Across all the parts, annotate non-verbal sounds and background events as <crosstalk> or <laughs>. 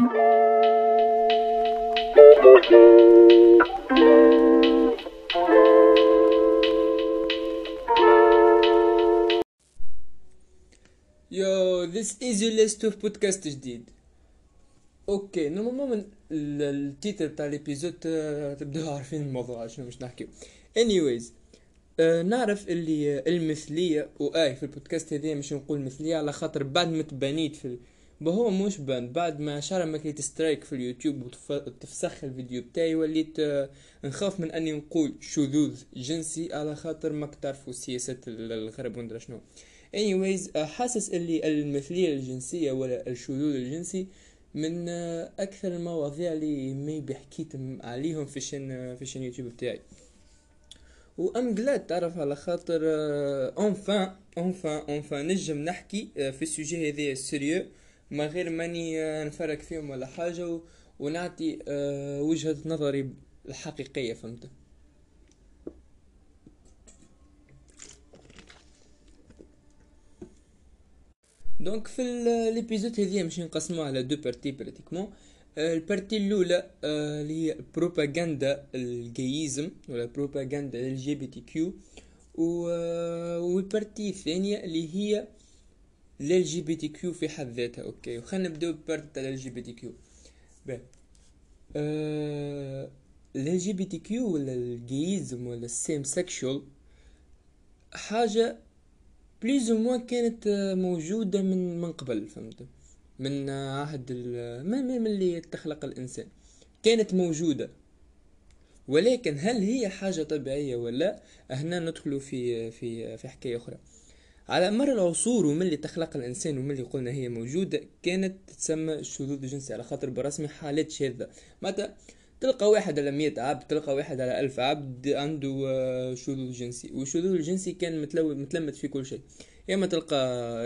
يو ذيس از يور ليست اوف بودكاست جديد أوكي نورمالمون من التيتر تاع ليبيزود تبداو عارفين الموضوع شنو مش نحكي anyways أه نعرف اللي المثلية واي في البودكاست هذي مش نقول مثلية على خاطر بعد ما تبانيت في هو مش ban. بعد ما شعر ما كليت strike في اليوتيوب وتفسخ الفيديو بتاعي وليت أه نخاف من أني نقول شذوذ جنسي على خاطر ما تعرفوا سياسة الغرب وندرا شنو. Anyways حاسس اللي المثلية الجنسية ولا الشذوذ الجنسي من أكثر المواضيع اللي maybe حكيت عليهم في chaîne في chaîne YouTube بتاعي. وأم جلاد تعرف على خاطر enfin enfin enfin نجم نحكي في ال sujet هذا sérieux ما غير ماني نفرك فيهم ولا حاجة ونعطي وجهة نظري الحقيقية فهمت؟ donc في l'épisode هذه ماشي نقسموها على deux parties pratiquement. ال partie الأولى اللي هي بروباغندا ال gayism ولا بروباغندا ال جي بي تي كيو. وال partie الثانية اللي هي ال جي بي تي كيو في حد ذاتها okay. وخلينا نبداو part تاع ال جي بي تي كيو. ال جي بي تي كيو ولا ال gayism ولا ال same sexual حاجة plus ou moins كانت موجودة من من قبل فهمت؟ من عهد من من اللي تخلق الإنسان. كانت موجودة. ولكن هل هي حاجة طبيعية ولا؟ هنا ندخل في في في حكاية أخرى. على مر العصور ومن اللي تخلق الإنسان ومن اللي قلنا هي موجودة كانت تسمى الشذوذ الجنسي على خاطر برسمي حالات شاذة. متى تلقى واحد على مية عبد تلقى واحد على ألف عبد عنده آه، شذوذ جنسي. والشذوذ الجنسي كان متلو... متلمت في كل شيء. يا إما تلقى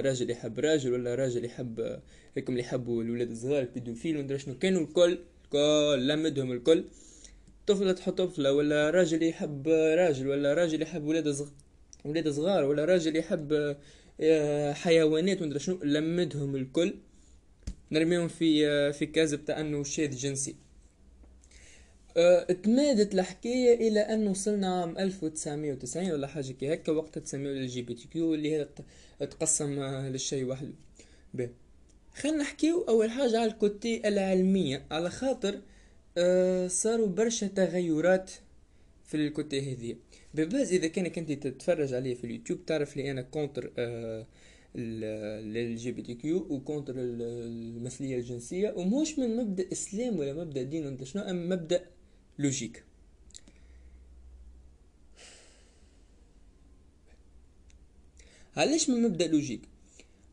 راجل يحب راجل ولا راجل يحب هيكم اللي يحبوا الولاد الصغار البيدوفيل وندري شنو. كانوا الكل الكل لمدهم الكل. طفلة تحط طفلة ولا راجل يحب راجل ولا راجل يحب ولاد صغار ولاد صغار ولا راجل يحب آه، حيوانات وندري شنو لمدهم الكل. نرميهم في آه، في case بتاع أنه شاذ جنسي. أه تمادت الحكاية إلى أن وصلنا عام 1990 ولا حاجة كي هكا وقت تسميو ال جي بي تي كيو اللي هي تقسم للشيء وحده. به خلينا نحكيو أول حاجة على ال côté العلمية. على خاطر صاروا برشا تغيرات في ال côté هذه de base إذا كان كنت تتفرج عليه في اليوتيوب تعرف لي أنا contre LGBTQ و contre المثلية الجنسية ومش من مبدأ إسلام ولا مبدأ دين وانت شنو أما مبدأ logique علاش من مبدأ logique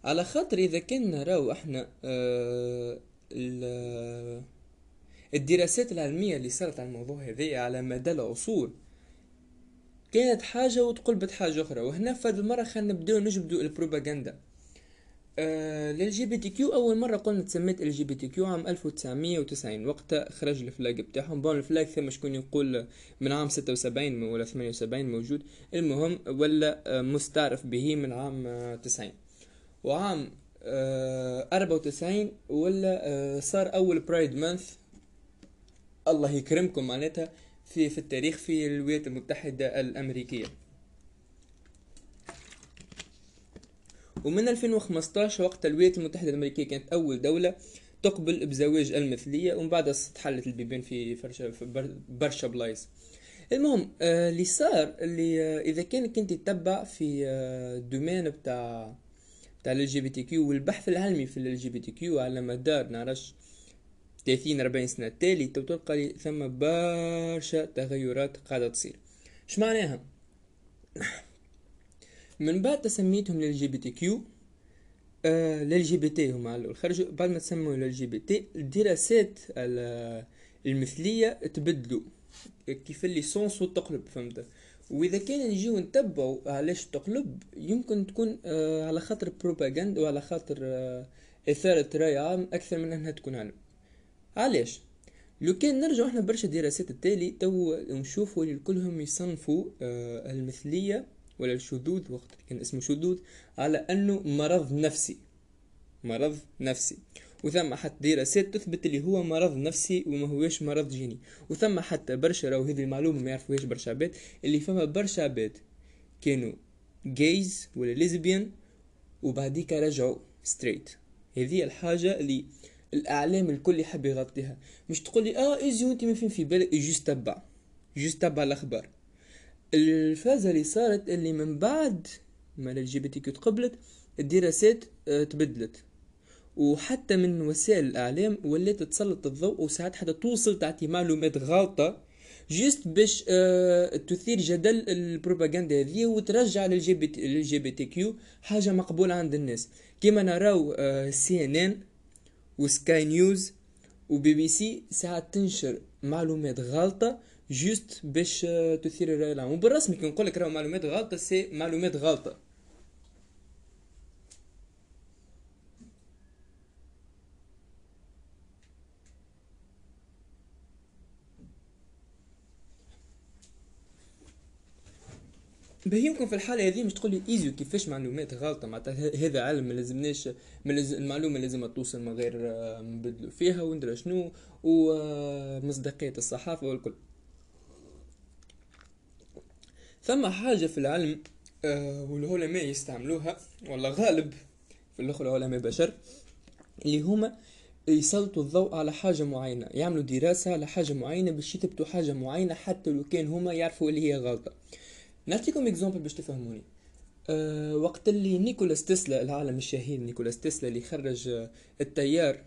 على خاطر إذا كان نراو إحنا آه الدراسات العلمية اللي صارت على الموضوع هذا على مدى العصور كانت حاجة وتقلبت حاجة أخرى. وهنا في هذه المرة خلينا نبداو نجبدو البروباغندا. ال جي بي تي كيو أول مرة قلنا تسميت ال جي بي تي كيو عام 1990 وقتها خرج ال flag بتاعهم. bon ال flag ثم شكون يقول من عام 76 ولا 78 موجود. المهم ولا آه، مستعرف به من عام 90 وعام 94 آه، ولا آه، صار أول برايد مانث الله يكرمكم معناتها في في التاريخ في الولايات المتحدة الأمريكية. ومن 2015 وقت الولايات المتحدة الأمريكية كانت أول دولة تقبل بزواج المثلية ومن بعد تحلت البيبان في في برشا بلايص. المهم آه اللي صار اللي آه إذا كان كنت تتبع في آه دومين بتاع بتاع ال جي بي تي كيو والبحث العلمي في ال جي بي تي كيو على مدار نعرفش 30 40 سنة. التالي تلقى لي ثم برشا تغيرات قاعدة تصير. اش معناها؟ من بعد تسميتهم لل جي بي تي كيو آه لل جي بي تي هما خرجوا بعد ما تسموا ل LGBT الدراسات المثلية تبدلوا. كيف اللي sens و تقلب فهمت؟ وإذا كان نجيو نتبعوا علاش تقلب يمكن تكون آه على خاطر بروباغندا وعلى خاطر آه إثارة رأي عام أكثر من إنها تكون علم. علاش؟ لو كان نرجع إحنا برشا دراسات التالي تو نشوفوا اللي كلهم يصنفوا آه المثلية ولا الشذوذ وقت كان اسمه شذوذ على انه مرض نفسي. مرض نفسي. وثم حتى دراسات تثبت اللي هو مرض نفسي وما هوش مرض جيني. وثم حتى برشا راهو هذه المعلومة ما يعرفوهاش برشا عباد اللي فما برشا عباد كانوا gays ولا lesbiennes وبعديك رجعوا straight هذه الحاجة اللي الإعلام الكل يحب يغطيها. مش تقول لي آه إيزي انت ما فين في بالك؟ juste تبع. juste تبع الأخبار. الفازة اللي صارت اللي من بعد ما LGBTQ تقبلت الدراسات آه تبدلت. وحتى من وسائل الإعلام ولات تسلط الضوء وساعات حتى توصل تعطي معلومات غلطة juste باش آه تثير جدل البروباغندا هذه وترجع ل LGBTQ حاجة مقبولة عند الناس. كيما نراو CNN و Sky News و BBC ساعات تنشر معلومات غلطة juste باش تثير الرأي العام. وبالرسمي كي نقول لك راهو معلومات غلطة c'est معلومات غلطة. باهي يمكن في الحالة هذه مش تقول لي إيزيو كيفاش معلومات غلطة؟ معناتها هذا علم ما لازمناش المعلومة لازم توصل من غير آه، نبدلوا فيها وندرى شنو ومصداقيه الصحافة والكل. ثم حاجة في العلم آه، والعلماء يستعملوها والله غالب في الآخر علماء بشر اللي هما يسلطوا الضوء على حاجة معينة يعملوا دراسة على حاجة معينة باش يثبتوا حاجة معينة حتى لو كان هما يعرفوا اللي هي غلطة. نعطيكم exemple باش تفهموني. أه وقت اللي نيكولاس تسلا العالم الشهير نيكولاس تسلا اللي خرج أه التيار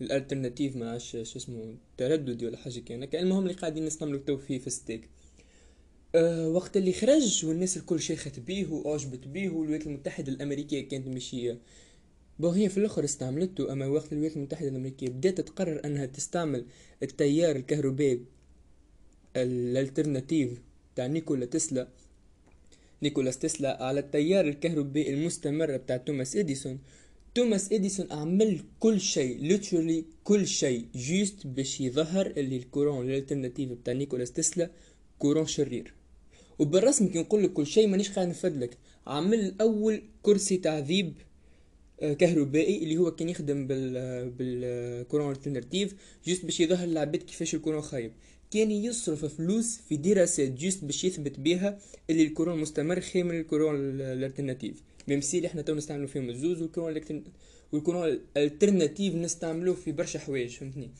ال alternatif ما شو اسمه ترددي ولا حاجة كان المهم اللي قاعدين نستعملوا تو فيه في STEG. أه وقت اللي خرج والناس الكل شيخت بيه وأعجبت بيه والولايات المتحدة الأمريكية كانت ماشية bon هي في الأخر استعملته أما وقت الولايات المتحدة الأمريكية بدأت تقرر أنها تستعمل التيار الكهربائي ال alternatif تاع نيكولا تسلا نيكولاس تسلا على التيار الكهربائي المستمر بتاع توماس إديسون. توماس إديسون عمل كل شيء literally كل شيء juste باش يظهر اللي ال courant ال alternatif بتاع نيكولاس تسلا courant شرير. وبالرسمي كي نقول لك كل شيء مانيش قاعد نفدلك. عمل اول كرسي تعذيب آه، كهربائي اللي هو كان يخدم بال بال courant ال alternatif juste باش يظهر للعباد كيفاش ال courant خايب. كان يصرف فلوس في دراسات juste باش يثبت بها اللي ال courant المستمر خير من ال courant ال alternatif même si إحنا تو نستعملو فيهم الزوز وال courant وال courant ال alternatif نستعملوه في برشا حوايج فهمتني؟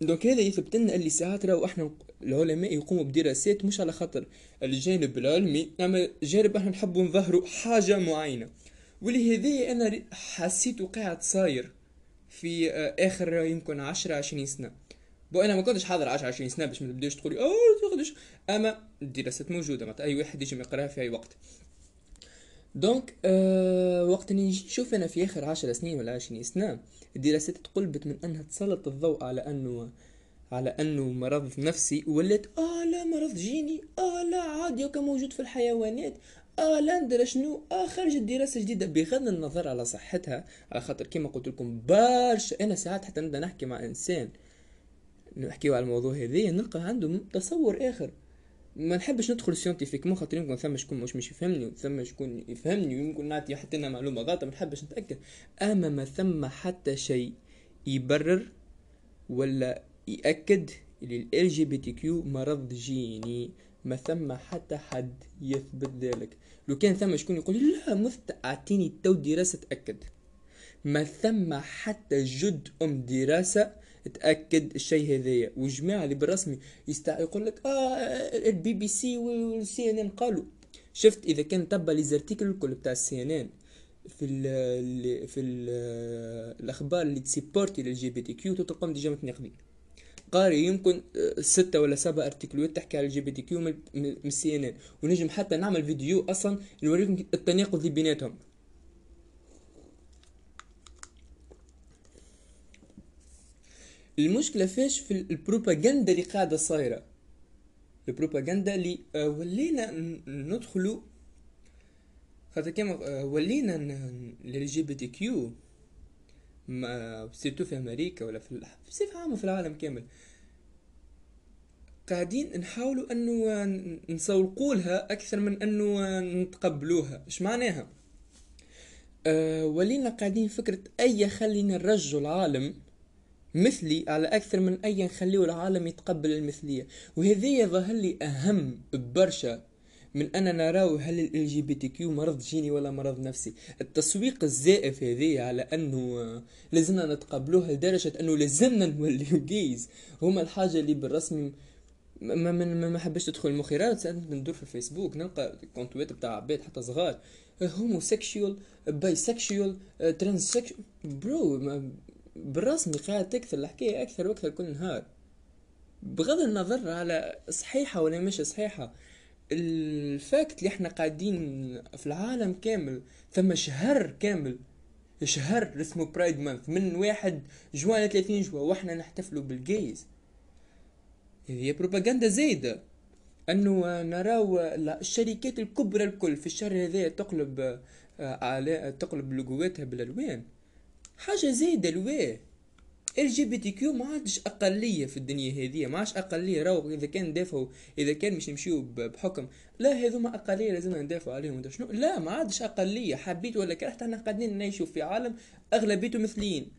donc هذا يثبت لنا اللي ساعات راهو إحنا العلماء يقوموا بدراسات مش على خاطر الجانب العلمي أما جانب إحنا نحبوا نظهروا حاجة معينة. ولهذا أنا حسيته قاعد صاير في آه، آخر يمكن عشرة عشرين سنة. bon أنا ما كنتش حاضر 10 20 سنة باش ما تبداش تقولي آه تاخدش أما الدراسات موجودة معناتها أي واحد يجي يقراها في أي وقت. دونك أه وقت اللي نجي نشوف أنا في آخر عشر سنين ولا عشرين سنة الدراسات تقلبت من أنها تسلط الضوء على أنه على أنه مرض نفسي ولات آه لا مرض جيني آه لا عادي كان موجود في الحيوانات آه لا ندري شنو آه خرجت دراسه جديدة. بغض النظر على صحتها على خاطر كيما قلت لكم برشا أنا ساعات حتى نبدأ نحكي مع إنسان. نحكيو على الموضوع هذايا نلقى عنده تصور آخر. ما نحبش ندخل scientifique مو خاطر يمكن ثم شكون مش مش يفهمني ثم شكون يفهمني ويمكن نعطي حتى أنا معلومة غلطه ما نحبش نتأكد. أما ما ثم حتى شيء يبرر ولا يأكد اللي ال جي بي تي كيو مرض جيني ما ثم حتى حد يثبت ذلك. لو كان ثم شكون يقول لا مثت أعطيني تو دراسة تأكد. ما ثم حتى جد أم دراسة تاكد الشيء هذايا والجماعه اللي بالرسمي يستع يقول لك آه ال BBC وال CNN قالوا. شفت إذا كان تبع les articles الكل بتاع ال CNN في ال في ال الأخبار اللي ت supporter ل LGBTQ تلقاهم déjà متناقضين قاري يمكن آه، ستة ولا سبعة article وات تحكي على الجي بي تي كيو من السي ان ان ونجم حتى نعمل فيديو أصلا نوريكم التناقض اللي بيناتهم. المشكلة فاش في البروباغندا اللي قاعدة صايرة. البروباغندا اللي آه، ولينا ندخلوا خاطر كيما آه، ولينا ل LGBTQ surtout في أمريكا ولا في بصفة عامة في العالم كامل. قاعدين نحاولوا انه آه، نسوقوا لها أكثر من انه نتقبلوها. إيش معناها؟ أه ولينا قاعدين فكرة أي خلينا نرجو العالم مثلي على أكثر من أي نخليه العالم يتقبل المثلية. وهذه ظهر لي أهم برشا من أن نراو هل ال جي بي تي كيو مرض جيني ولا مرض نفسي. التسويق الزائف هذه على آه، لازمنا نتقبلوه لدرجة أنه لازمنا نوليو gays. هما الحاجة اللي بالرسمي ما ما ما, حبش تدخل مخي راه ندور في الفيسبوك نلقى كونتويت بتاع عباد حتى صغار. homosexual bisexual transsexual bro بالرسمي قاعد تكثر الحكاية أكثر وأكثر كل نهار. بغض النظر على صحيحة ولا مش صحيحة ال fact اللي إحنا قاعدين في العالم كامل ثم شهر كامل شهر اسمه Pride Month من واحد جوان ل 30 جوان وإحنا نحتفلوا بال gays هذه بروباغندا زايدة. أنه نراو الشركات الكبرى الكل في الشهر هذا تقلب آه، تقلب لوجواتها بالألوان. حاجة زايدة الواه إل جي بي تي كيو ما عادش أقلية في الدنيا هذه ما عادش أقلية راهو إذا كان دافعوا إذا كان مش نمشيو بحكم. لا هذوما أقلية لازمنا ندافعوا عليهم. شنو؟ لا ما عادش أقلية. حبيت ولا كرهت إحنا قاعدين نعيشوا في عالم اغلبيته مثليين.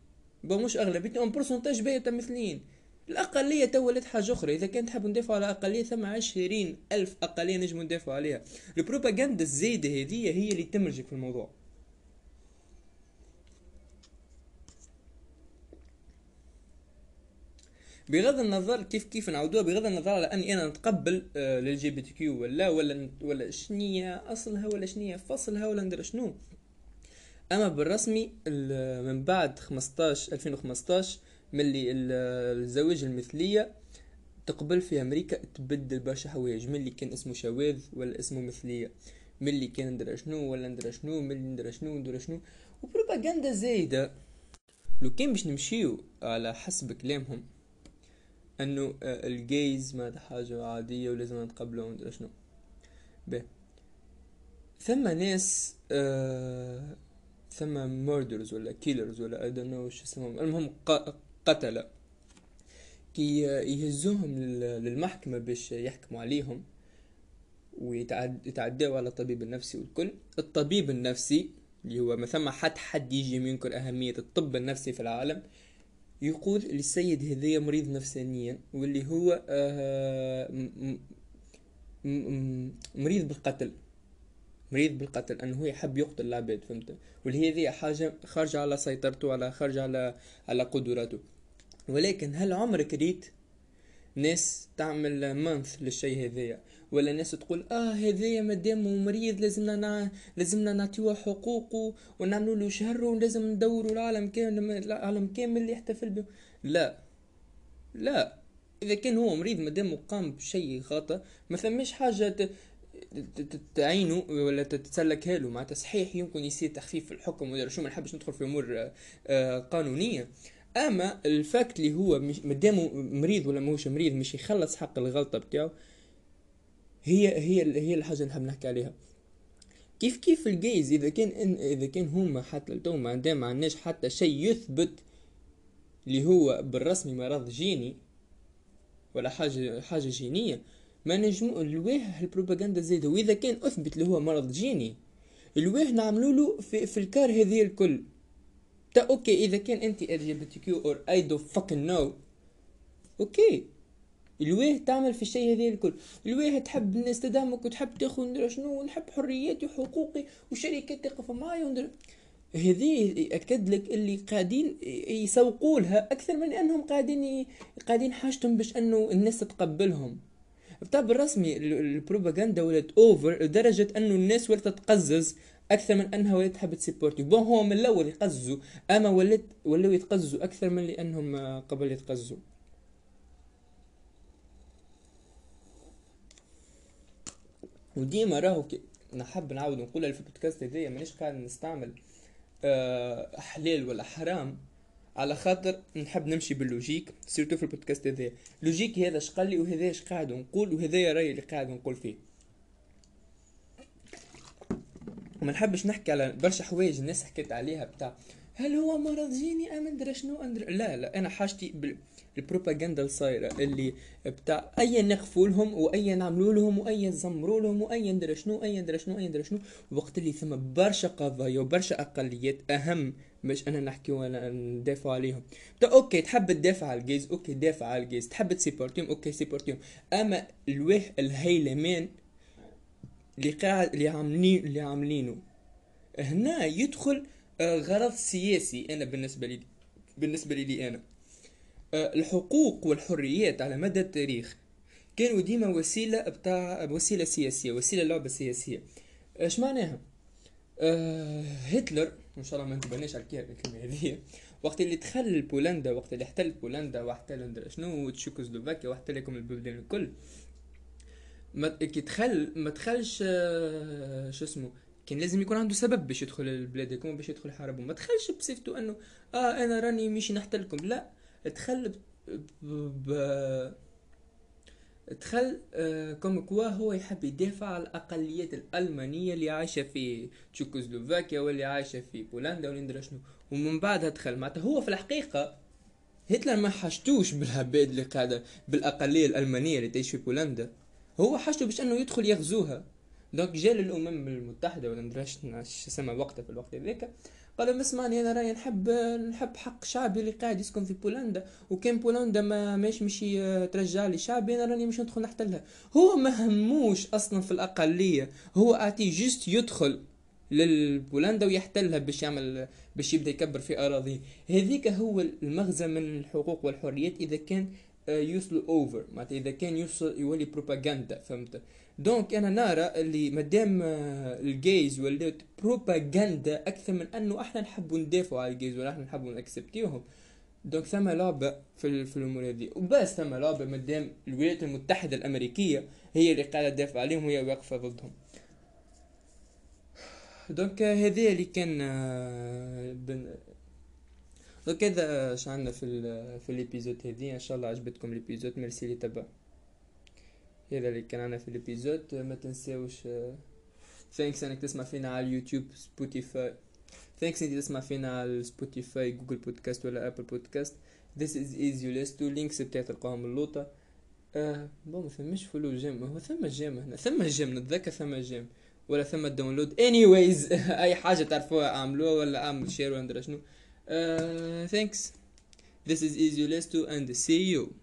مش اغلبيته un pourcentage باهي مثليين. الأقلية تو ولات حاجة أخرى. إذا كان تحب ندافع على أقلية ثم عشرين ألف أقلية نجم ندافع عليها. البروباغندا الزايدة هذه هي اللي تمرجك في الموضوع. بغض النظر كيف كيف نعودوها بغض النظر على أني أنا نتقبل آه، لل LGBTQ ولا ولا ولا شنية أصلها ولا شنية فصلها ولا ندير شنو. أما بالرسمي من بعد 15 2015 ملي الزواج المثلية تقبل في أمريكا تبدل برشا حوايج ملي كان اسمه شواذ ولا اسمه مثلية ملي كان ندرا شنو ولا ندرا شنو ملي ندرا شنو ندرا شنو. وبروباغندا زايدة. لو كان باش نمشيو على حسب كلامهم إنه آه، الجيز ما حاجة عادية ولازم نتقبله ومدري شنو به ثم ناس آه ثم murderers ولا killers ولا I don't know شو اسمهم. المهم قتلة. كي يهزوهم للمحكمة باش يحكموا عليهم ويتعداوا على الطبيب النفسي والكل. الطبيب النفسي اللي هو ما ثم حد حد يجي ينكر أهمية الطب النفسي في العالم. يقول للسيد هذايا مريض نفسانيا واللي هو آه، مريض بالقتل. مريض بالقتل أنه هو يحب يقتل العباد فهمت؟ واللي هذه حاجة خارجة على سيطرته على خارجة على على قدراته. ولكن هل عمرك ريت ناس تعمل مانث للشيء هذايا. ولا ناس تقول آه هذايا مادام مريض لازمنا نع... لازمنا نعطيوه حقوقه ونعملوا له شهر ولازم ندوروا العالم كامل العالم كامل اللي يحتفل به لا. لا. إذا كان هو مريض مادام قام بشيء خاطئ ما ثماش حاجة ت... تعينه ولا تتسلكها له. معناتها صحيح يمكن يصير تخفيف في الحكم ولا شو ما نحبش ندخل في أمور آه، قانونية. أما ال fact اللي هو مادامه مريض ولا ماهوش مريض مش يخلص حق الغلطة بتاعه هي هي هي الحاجة اللي نحب نحكي عليها. كيف كيف ال gays إذا كان إن إذا كان هما حتى لتو ما عندهم عندناش حتى شيء يثبت اللي هو بالرسمي مرض جيني ولا حاجة حاجة جينية ما نجمو الواه البروباغندا زايدة. وإذا كان أثبت اللي هو مرض جيني الواه نعملوا له في, في الكار هذه الكل. OK اذا كان انت LGBTQ or I don't fucking know OK الواه تعمل في الشيء هذا الكل. الواه تحب الناس تدعمك وتحب تاخذ شنو ونحب حرياتي وحقوقي وشركات تقف معايا وندير. هذه ياكد لك اللي قاعدين يسوقوا لها أكثر من أنهم قاعدين قاعدين حاجتهم باش أنه الناس تتقبلهم. بتاع بالرسمي البروباغندا ولات over لدرجة أنه الناس ولات تقزز أكثر من أنها ولات تحب تسيبورتي bon هو من الأول يقززوا أما ولات ولاو يتقززوا أكثر من لأنهم قبل يتقززوا وديما راهو نحب نعاود نقولها في البودكاست هذايا مانيش قاعد نستعمل أه حلال ولا حرام على خاطر نحب نمشي بال logique surtout في البودكاست هذا logique هذا اش قال لي وهذا اش قاعد نقول وهذا رايي اللي قاعد نقول فيه. وما نحبش نحكي على برشا حوايج الناس حكيت عليها بتاع هل هو مرض جيني أم أدري شنو؟ أندر... لا لا أنا حاجتي بالبروباغندا الصايره اللي بتاع أي نخفوا لهم وأي نعملوا لهم وأي نزمروا لهم وأي ندري شنو أي ندري شنو أي ندري شنو. وقت اللي ثم برشا قضايا وبرشا أقليات أهم باش أنا نحكي ولا ندافع عليهم. بتاع OK تحب تدافع على ال gays OK دافع على ال gays. تحب تسيبورتيهم OK سيبورتيهم. أما الواه الهيلمان اللي قاعد اللي عاملين اللي عاملينه. هنا يدخل آه، غرض سياسي أنا بالنسبة لي بالنسبة لي أنا. آه، الحقوق والحريات على مدى التاريخ. كانوا ديما وسيلة بتاع وسيلة سياسية وسيلة لعبة سياسية. اش معناها؟ آه هتلر إن شاء الله ما نتبناش على الكلمة <laughs> هذه. وقت اللي دخل بولندا وقت اللي احتل بولندا واحتل شنو؟ تشيكوسلوفاكيا واحتل لكم البلدان الكل. ما كي دخل ما دخلش آه شو اسمه كان لازم يكون عنده سبب باش يدخل البلاد هكوما باش يدخل يحاربهم ما دخلش بصفته أنه آه أنا راني مش نحتلكم لا دخل ب... دخل comme quoi هو يحب يدافع على الأقليات الألمانية اللي عايشة في تشيكوسلوفاكيا واللي عايشة في بولندا واللي ندري شنو. ومن بعدها دخل معناتها هو في الحقيقة هتلر ما حشتوش بالعباد اللي قاعدة بالأقلية الألمانية اللي تعيش في بولندا. هو حشته باش إنه يدخل يغزوها. donc جا للأمم المتحدة ولا ندري شو اسمها وقتها في الوقت هذاك. قالوا اسمعني أنا راي نحب نحب حق شعبي اللي قاعد يسكن في بولندا. وكان بولندا ما مش مشي ترجع لي شعبي أنا راني مش ندخل نحتلها. هو ما هموش أصلا في الأقلية. هو اعطيه juste يدخل للبولندا ويحتلها باش يعمل باش يبدأ يكبر في أراضيه. هذيك هو المغزى من الحقوق والحريات إذا كان يوصلوا over معناتها إذا كان يوصل يولي بروباغندا فهمت؟ donc أنا نرى اللي مادام آه، ال gays ولات بروباغندا أكثر من أنه أحنا نحبوا ندافعوا على ال gays ولا أحنا نحبوا نكسبتيهم donc ثم لعبة في, في الأمور هذه. وبس ثم لعبة مادام الولايات المتحدة الأمريكية هي اللي قاعدة تدافع عليهم وهي واقفة ضدهم. donc هذا اللي كان هذا اش عندنا في في ال episode هذه إن شاء الله عجبتكم ال episode merci اللي تبع. هذا اللي كان عندنا في ال episode ما تنساوش thanks إنك تسمع فينا على اليوتيوب سبوتيفاي ثانكس إنك تسمع فينا على سبوتيفاي جوجل بودكاست ولا ابل بودكاست This is easy list لينكس بتاع تلقاهم اللوطة. آه بون ما ثماش فولو جيم هو ثم جيم هنا ثم جيم نتذكر ثم جيم. ولا ثم الداونلود anyways <laughs> أي حاجة تعرفوها أعملوها ولا أعمل شير ولا شنو. Uh, thanks. This is Easy Lesto and see you.